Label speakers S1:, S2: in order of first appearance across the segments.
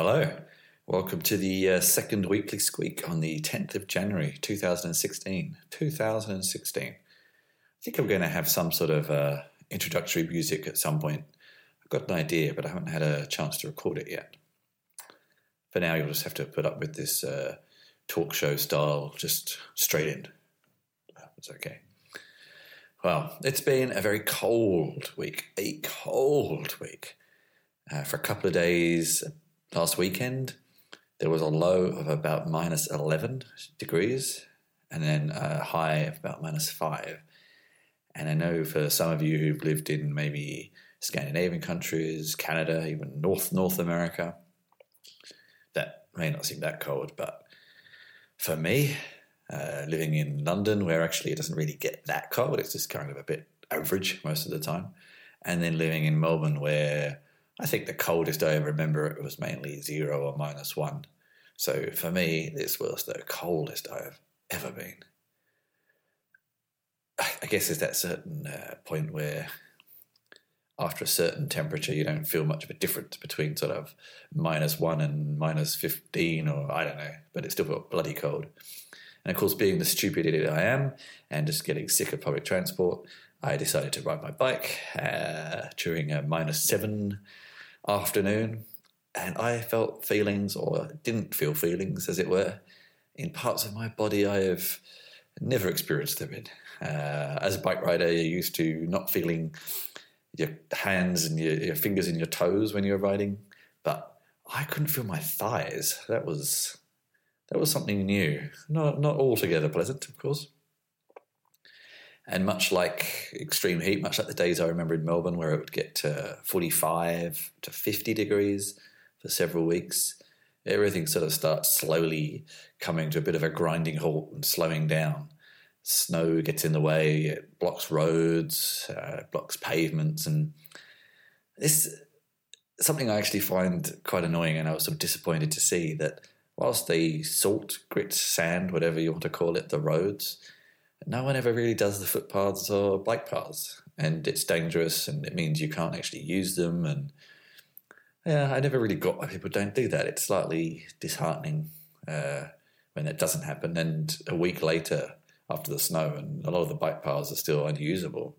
S1: Hello, welcome to the uh, second weekly squeak on the 10th of January 2016. 2016. I think I'm going to have some sort of uh, introductory music at some point. I've got an idea, but I haven't had a chance to record it yet. For now, you'll just have to put up with this uh, talk show style, just straight in. It's okay. Well, it's been a very cold week, a cold week. Uh, for a couple of days last weekend, there was a low of about minus 11 degrees and then a high of about minus 5. And I know for some of you who've lived in maybe Scandinavian countries, Canada, even North North America, that may not seem that cold, but for me, uh, living in London, where actually it doesn't really get that cold, it's just kind of a bit average most of the time, and then living in Melbourne, where I think the coldest I ever remember it was mainly zero or minus one. So for me, this was the coldest I have ever been. I guess there's that certain uh, point where after a certain temperature, you don't feel much of a difference between sort of minus one and minus 15, or I don't know, but it still felt bloody cold. And of course, being the stupid idiot I am and just getting sick of public transport, I decided to ride my bike uh, during a minus seven afternoon. And I felt feelings, or didn't feel feelings, as it were, in parts of my body I have never experienced them in. Uh, as a bike rider, you're used to not feeling your hands and your, your fingers and your toes when you're riding, but I couldn't feel my thighs. That was that was something new. Not not altogether pleasant, of course. And much like extreme heat, much like the days I remember in Melbourne where it would get to 45 to 50 degrees for several weeks, everything sort of starts slowly coming to a bit of a grinding halt and slowing down. Snow gets in the way, it blocks roads, uh, blocks pavements, and this something I actually find quite annoying, and I was sort of disappointed to see that whilst they salt, grit, sand, whatever you want to call it, the roads, no one ever really does the footpaths or bike paths, and it's dangerous, and it means you can't actually use them, and yeah, I never really got why people don't do that. It's slightly disheartening uh, when that doesn't happen, and a week later after the snow, and a lot of the bike paths are still unusable.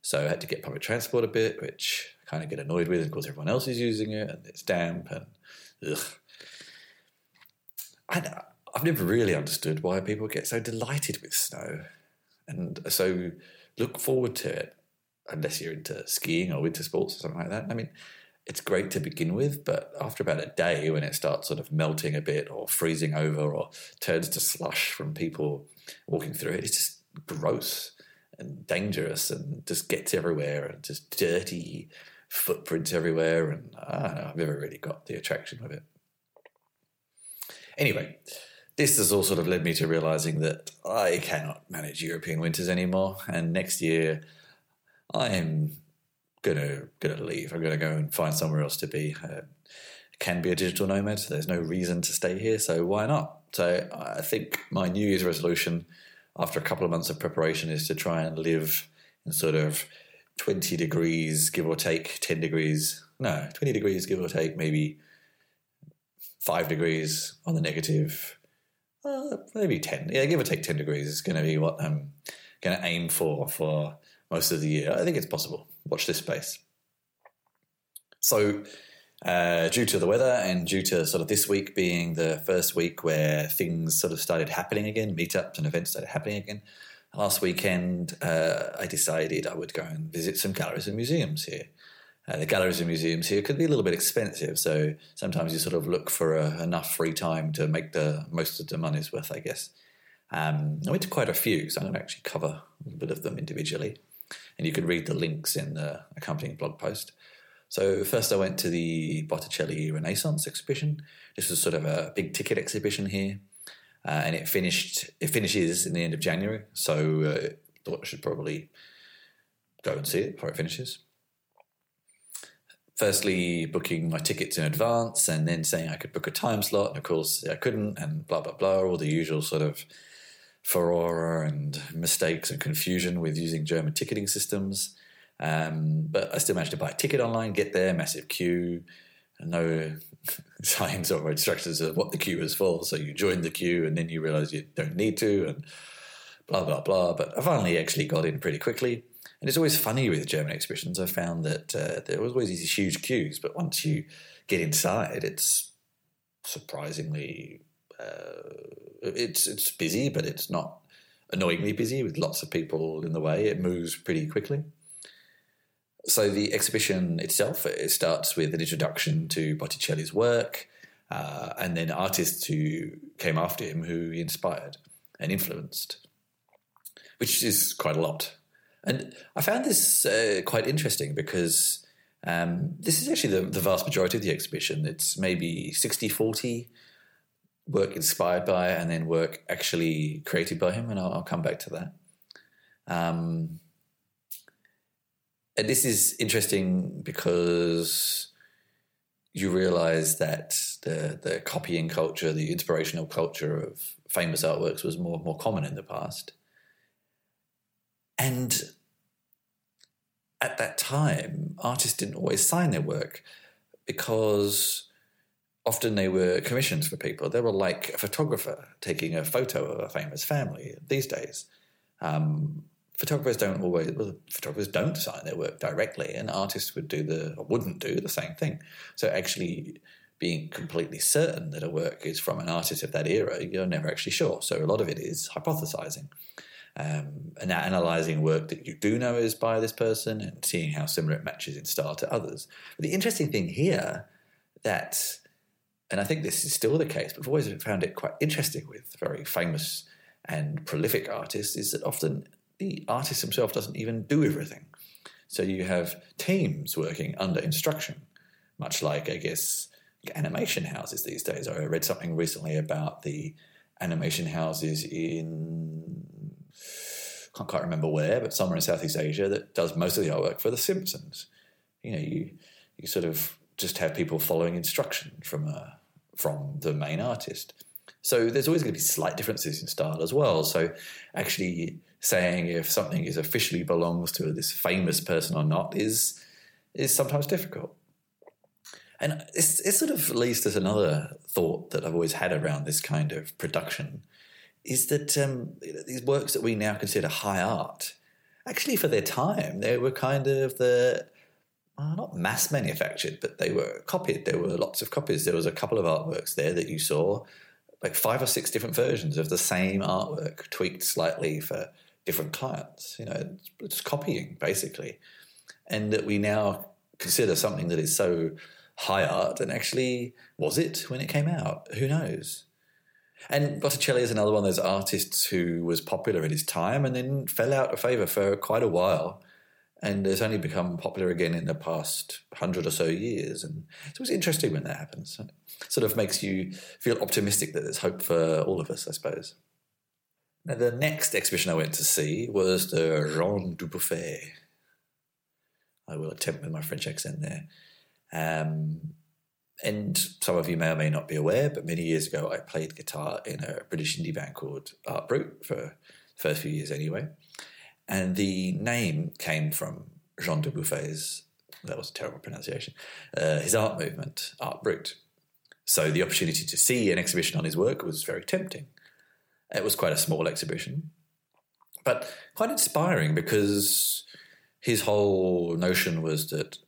S1: So I had to get public transport a bit, which I kind of get annoyed with because everyone else is using it and it's damp and ugh. I, I've never really understood why people get so delighted with snow and so look forward to it, unless you're into skiing or winter sports or something like that. I mean, it's great to begin with, but after about a day, when it starts sort of melting a bit or freezing over or turns to slush from people walking through it, it's just gross and dangerous and just gets everywhere and just dirty footprints everywhere. And I don't know, I've never really got the attraction of it. Anyway, this has all sort of led me to realizing that I cannot manage European winters anymore. And next year, I am gonna gonna leave. I'm gonna go and find somewhere else to be. Uh, can be a digital nomad, so there's no reason to stay here. So why not? So I think my New Year's resolution, after a couple of months of preparation, is to try and live in sort of 20 degrees, give or take 10 degrees. No, 20 degrees, give or take maybe five degrees on the negative. Uh, maybe 10. Yeah, give or take 10 degrees is going to be what I'm going to aim for for most of the year. I think it's possible. Watch this space. So, uh, due to the weather and due to sort of this week being the first week where things sort of started happening again, meetups and events started happening again, last weekend uh, I decided I would go and visit some galleries and museums here. Uh, the galleries and museums here could be a little bit expensive, so sometimes you sort of look for uh, enough free time to make the most of the money's worth, I guess. Um, I went to quite a few, so I'm going to actually cover a little bit of them individually and you can read the links in the accompanying blog post. So first, I went to the Botticelli Renaissance exhibition. This was sort of a big ticket exhibition here, uh, and it finished. It finishes in the end of January, so uh, thought I should probably go and see it before it finishes. Firstly, booking my tickets in advance, and then saying I could book a time slot, and of course I couldn't, and blah blah blah, all the usual sort of furore and mistakes and confusion with using German ticketing systems. Um, but I still managed to buy a ticket online, get there, massive queue. no signs or instructions of what the queue is for. So you join the queue and then you realize you don't need to and blah, blah, blah. But I finally actually got in pretty quickly. And it's always funny with German exhibitions. I found that uh, there was always these huge queues, but once you get inside, it's surprisingly uh, it's it's busy, but it's not annoyingly busy with lots of people in the way. It moves pretty quickly. So the exhibition itself it starts with an introduction to Botticelli's work, uh, and then artists who came after him who he inspired and influenced, which is quite a lot. And I found this uh, quite interesting because um, this is actually the, the, vast majority of the exhibition. It's maybe 60 40 work inspired by and then work actually created by him, and I'll, I'll come back to that. Um, and this is interesting because you realize that the the copying culture, the inspirational culture of famous artworks was more more common in the past. And at that time, artists didn't always sign their work because often they were commissions for people. They were like a photographer taking a photo of a famous family these days. Um, photographers don't always well, photographers don't sign their work directly, and artists would do the or wouldn't do the same thing. So actually being completely certain that a work is from an artist of that era, you're never actually sure. So a lot of it is hypothesizing um, and analyzing work that you do know is by this person and seeing how similar it matches in style to others. But the interesting thing here that, and I think this is still the case, but I've always found it quite interesting with very famous and prolific artists, is that often the artist himself doesn't even do everything. So you have teams working under instruction, much like I guess animation houses these days. I read something recently about the animation houses in can't quite remember where, but somewhere in Southeast Asia that does most of the artwork for The Simpsons. You know, you you sort of just have people following instruction from a, uh, from the main artist. So there's always going to be slight differences in style as well. So actually saying if something is officially belongs to this famous person or not is is sometimes difficult. And it sort of leads to another thought that I've always had around this kind of production is that um, these works that we now consider high art, actually for their time, they were kind of the well, not mass manufactured, but they were copied. There were lots of copies. There was a couple of artworks there that you saw, like five or six different versions of the same artwork, tweaked slightly for different clients. You know, it's copying basically, and that we now consider something that is so high art, and actually was it when it came out? Who knows? And Botticelli is another one of those artists who was popular in his time and then fell out of favour for quite a while and has only become popular again in the past hundred or so years. And so it's interesting when that happens. It sort of makes you feel optimistic that there's hope for all of us, I suppose. Now, the next exhibition I went to see was the Jean Dubuffet. I will attempt with my French accent there. Um, and some of you may or may not be aware, but many years ago I played guitar in a British indie band called Art Brut for the first few years anyway. And the name came from Jean de Dubuffet's, that was a terrible pronunciation, uh, his art movement, Art Brut. So the opportunity to see an exhibition on his work was very tempting. It was quite a small exhibition, but quite inspiring because his whole notion was that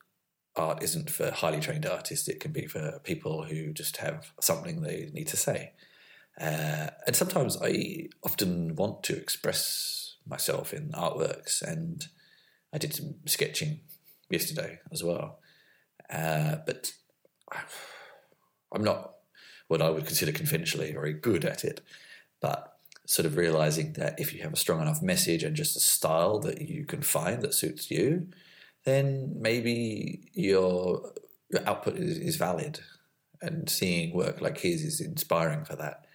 S1: art isn't for highly trained artists, it can be for people who just have something they need to say. Uh, and sometimes I often want to express myself in artworks, and I did some sketching yesterday as well. Uh, but I'm not what I would consider conventionally very good at it, but sort of realizing that if you have a strong enough message and just a style that you can find that suits you, then maybe your, your output is, is valid and seeing work like his is inspiring for that.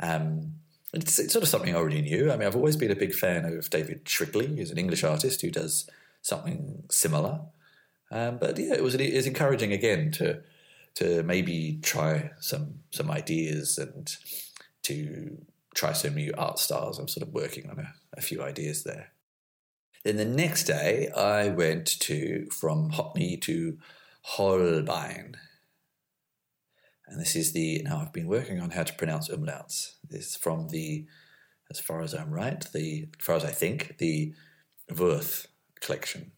S1: Um, it's, it's, sort of something I already knew. I mean, I've always been a big fan of David Shrigley, who's an English artist who does something similar. Um, but yeah, it was it was encouraging again to to maybe try some some ideas and to try some new art styles. I'm sort of working on a, a few ideas there. Then the next day, I went to from Hockney to Holbein. And this is the now I've been working on how to pronounce umlauts. This is from the, as far as I'm right, the as far as I think, the Würth collection.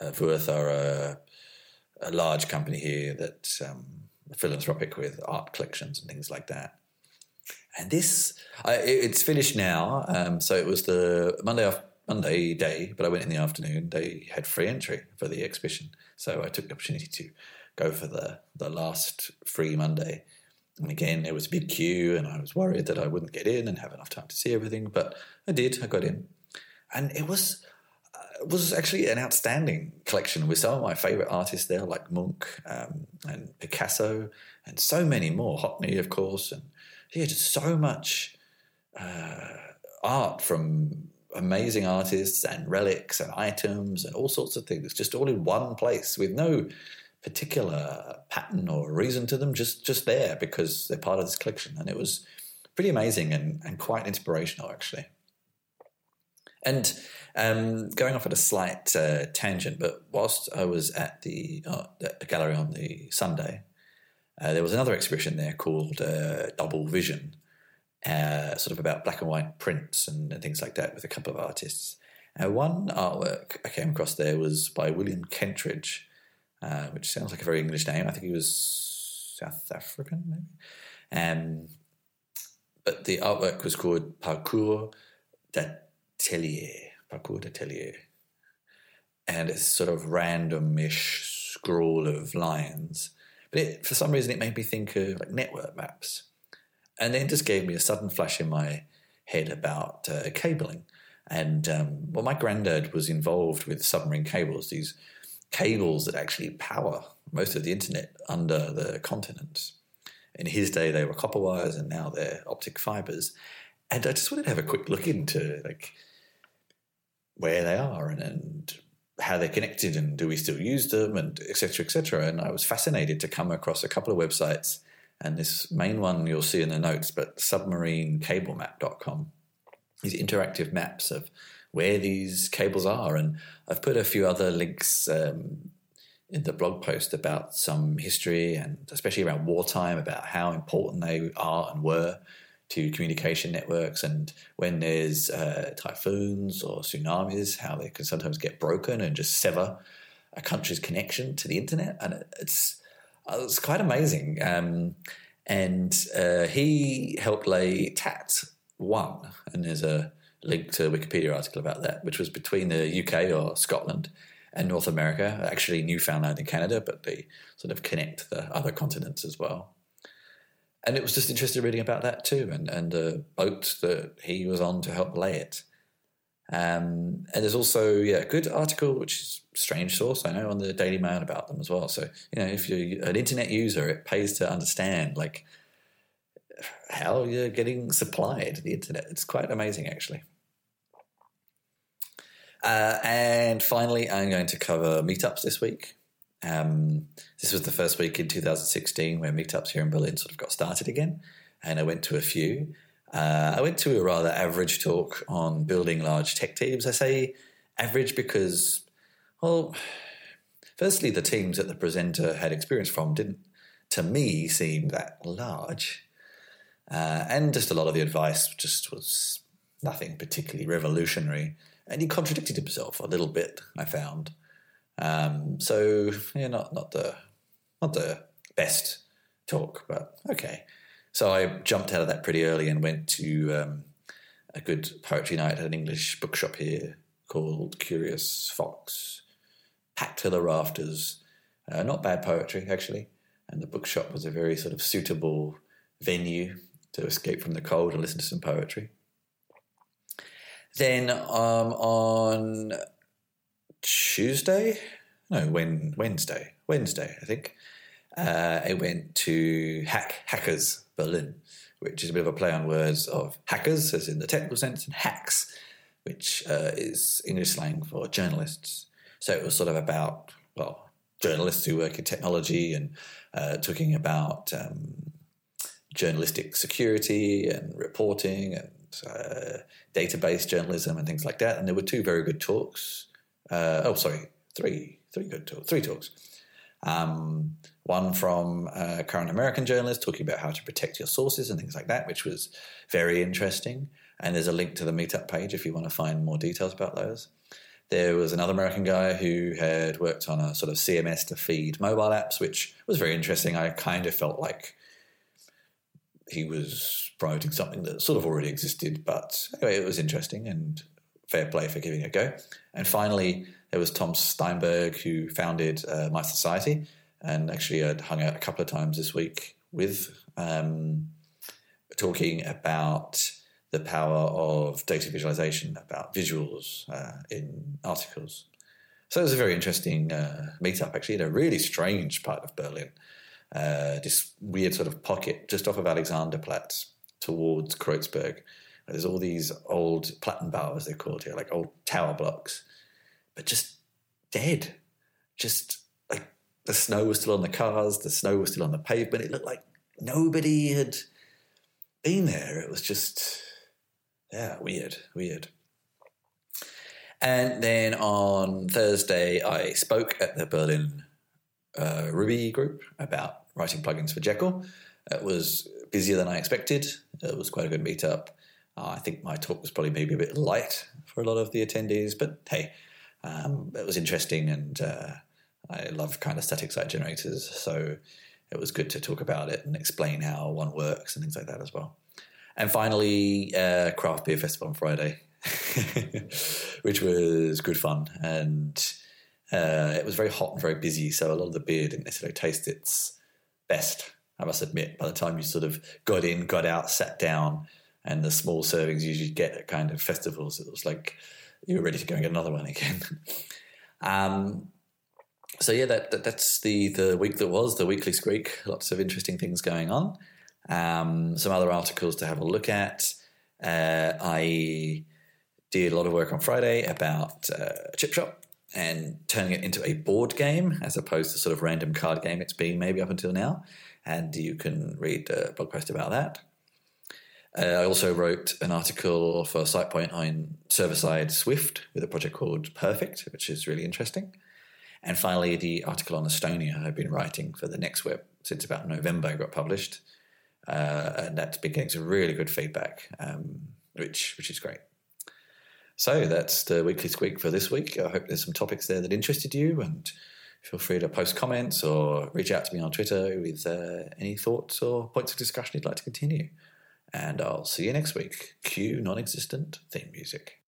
S1: Uh, Würth are a, a large company here that um, philanthropic with art collections and things like that. And this, I, it's finished now. Um, so it was the Monday off Monday day, but I went in the afternoon. They had free entry for the exhibition, so I took the opportunity to go for the the last free Monday. And again, there was a big queue, and I was worried that I wouldn't get in and have enough time to see everything. But I did. I got in, and it was uh, it was actually an outstanding collection with some of my favorite artists there, like Munch um, and Picasso, and so many more. Hockney, of course, and yeah, just so much uh, art from amazing artists and relics and items and all sorts of things, just all in one place with no particular pattern or reason to them, just just there because they're part of this collection. And it was pretty amazing and, and quite inspirational, actually. And um, going off at a slight uh, tangent, but whilst I was at the, uh, the gallery on the Sunday, uh, there was another exhibition there called uh, Double Vision, uh, sort of about black and white prints and, and, things like that with a couple of artists. Uh, one artwork I came across there was by William Kentridge, uh, which sounds like a very English name. I think he was South African, maybe. Um, but the artwork was called Parcours d'Atelier. Parcours d'Atelier. And it's sort of randomish scroll of lines. But it, for some reason, it made me think of like network maps and then just gave me a sudden flash in my head about uh, cabling. And um, well, my granddad was involved with submarine cables, these cables that actually power most of the internet under the continents. In his day, they were copper wires, and now they're optic fibers. And I just wanted to have a quick look into like where they are and, and how they're connected, and do we still use them, and etc. etc. And I was fascinated to come across a couple of websites and this main one you'll see in the notes, but submarinecablemap.com, these interactive maps of where these cables are. And I've put a few other links um, in the blog post about some history and especially around wartime, about how important they are and were to communication networks and when there's uh, typhoons or tsunamis, how they can sometimes get broken and just sever a country's connection to the internet. And it's uh, it's quite amazing. Um, and uh, he helped lay TAT 1, and there's a link to a Wikipedia article about that, which was between the UK or Scotland and North America, actually Newfoundland and Canada, but they sort of connect the other continents as well. And it was just interesting reading about that too, and, and the boat that he was on to help lay it. Um, and there's also yeah, a good article, which is strange source, I know, on the Daily Mail about them as well. So you know, if you're an internet user, it pays to understand like how you're getting supplied the internet. It's quite amazing, actually. Uh, and finally, I'm going to cover meetups this week. Um, this was the first week in 2016 where meetups here in Berlin sort of got started again, and I went to a few. Uh, I went to a rather average talk on building large tech teams. I say average because, well, firstly, the teams that the presenter had experience from didn't, to me, seem that large. Uh, and just a lot of the advice just was nothing particularly revolutionary. And he contradicted himself a little bit, I found. Um, so, yeah, not, not, the, not the best talk, but okay. So I jumped out of that pretty early and went to um, a good poetry night at an English bookshop here called Curious Fox. Packed to the rafters. Uh, not bad poetry, actually. And the bookshop was a very sort of suitable venue to escape from the cold and listen to some poetry. Then um, on Tuesday, no, when Wednesday, Wednesday, I think, uh, I went to Hack Hackers Berlin, which is a bit of a play on words of hackers, as in the technical sense, and hacks, which uh, is English slang for journalists. So it was sort of about, well, journalists who work in technology and uh, talking about um, journalistic security and reporting and uh, database journalism and things like that. And there were two very good talks. Uh, oh, sorry, three, three good talks, three talks. Um, one from a current American journalist talking about how to protect your sources and things like that, which was very interesting. And there's a link to the meetup page if you want to find more details about those. There was another American guy who had worked on a sort of CMS to feed mobile apps, which was very interesting. I kind of felt like he was promoting something that sort of already existed, but anyway, it was interesting and fair play for giving it a go. And finally, there was Tom Steinberg who founded uh, mySociety, and actually I'd hung out a couple of times this week with um, talking about the power of data visualization, about visuals uh, in articles. So it was a very interesting uh, meetup, actually, in a really strange part of Berlin. Uh, this weird sort of pocket just off of Alexanderplatz towards Kreuzberg. There's all these old Plattenbau, as they're called here, like old tower blocks, but just dead. Just the snow was still on the cars, the snow was still on the pavement. It looked like nobody had been there. It was just yeah, weird, weird. And then on Thursday, I spoke at the Berlin uh, Ruby group about writing plugins for Jekyll. It was busier than I expected. It was quite a good meetup. Uh, I think my talk was probably maybe a bit light for a lot of the attendees, but hey, um, it was interesting and uh, I love kind of static site generators. So it was good to talk about it and explain how one works and things like that as well. And finally, uh, craft beer festival on Friday, which was good fun, and uh, it was very hot and very busy. So a lot of the beer didn't necessarily taste its best. I must admit, by the time you sort of got in, got out, sat down, and the small servings you usually get at kind of festivals, it was like you were ready to go and get another one again. um, so yeah, that, that, that's the the week that was the weekly squeak. Lots of interesting things going on. Um, some other articles to have a look at. Uh, I did a lot of work on Friday about uh, Chip Shop and turning it into a board game as opposed to sort of random card game it's been maybe up until now. And you can read a blog post about that. Uh, I also wrote an article for SitePoint on server side Swift with a project called Perfect, which is really interesting. And finally, the article on Estonia I've been writing for the Next Web since about November got published uh, and that's been getting some really good feedback, um, which which is great. So that's the weekly squeak for this week. I hope there's some topics there that interested you, and feel free to post comments or reach out to me on Twitter with uh, any thoughts or points of discussion you'd like to continue. And I'll see you next week. Cue non-existent theme music.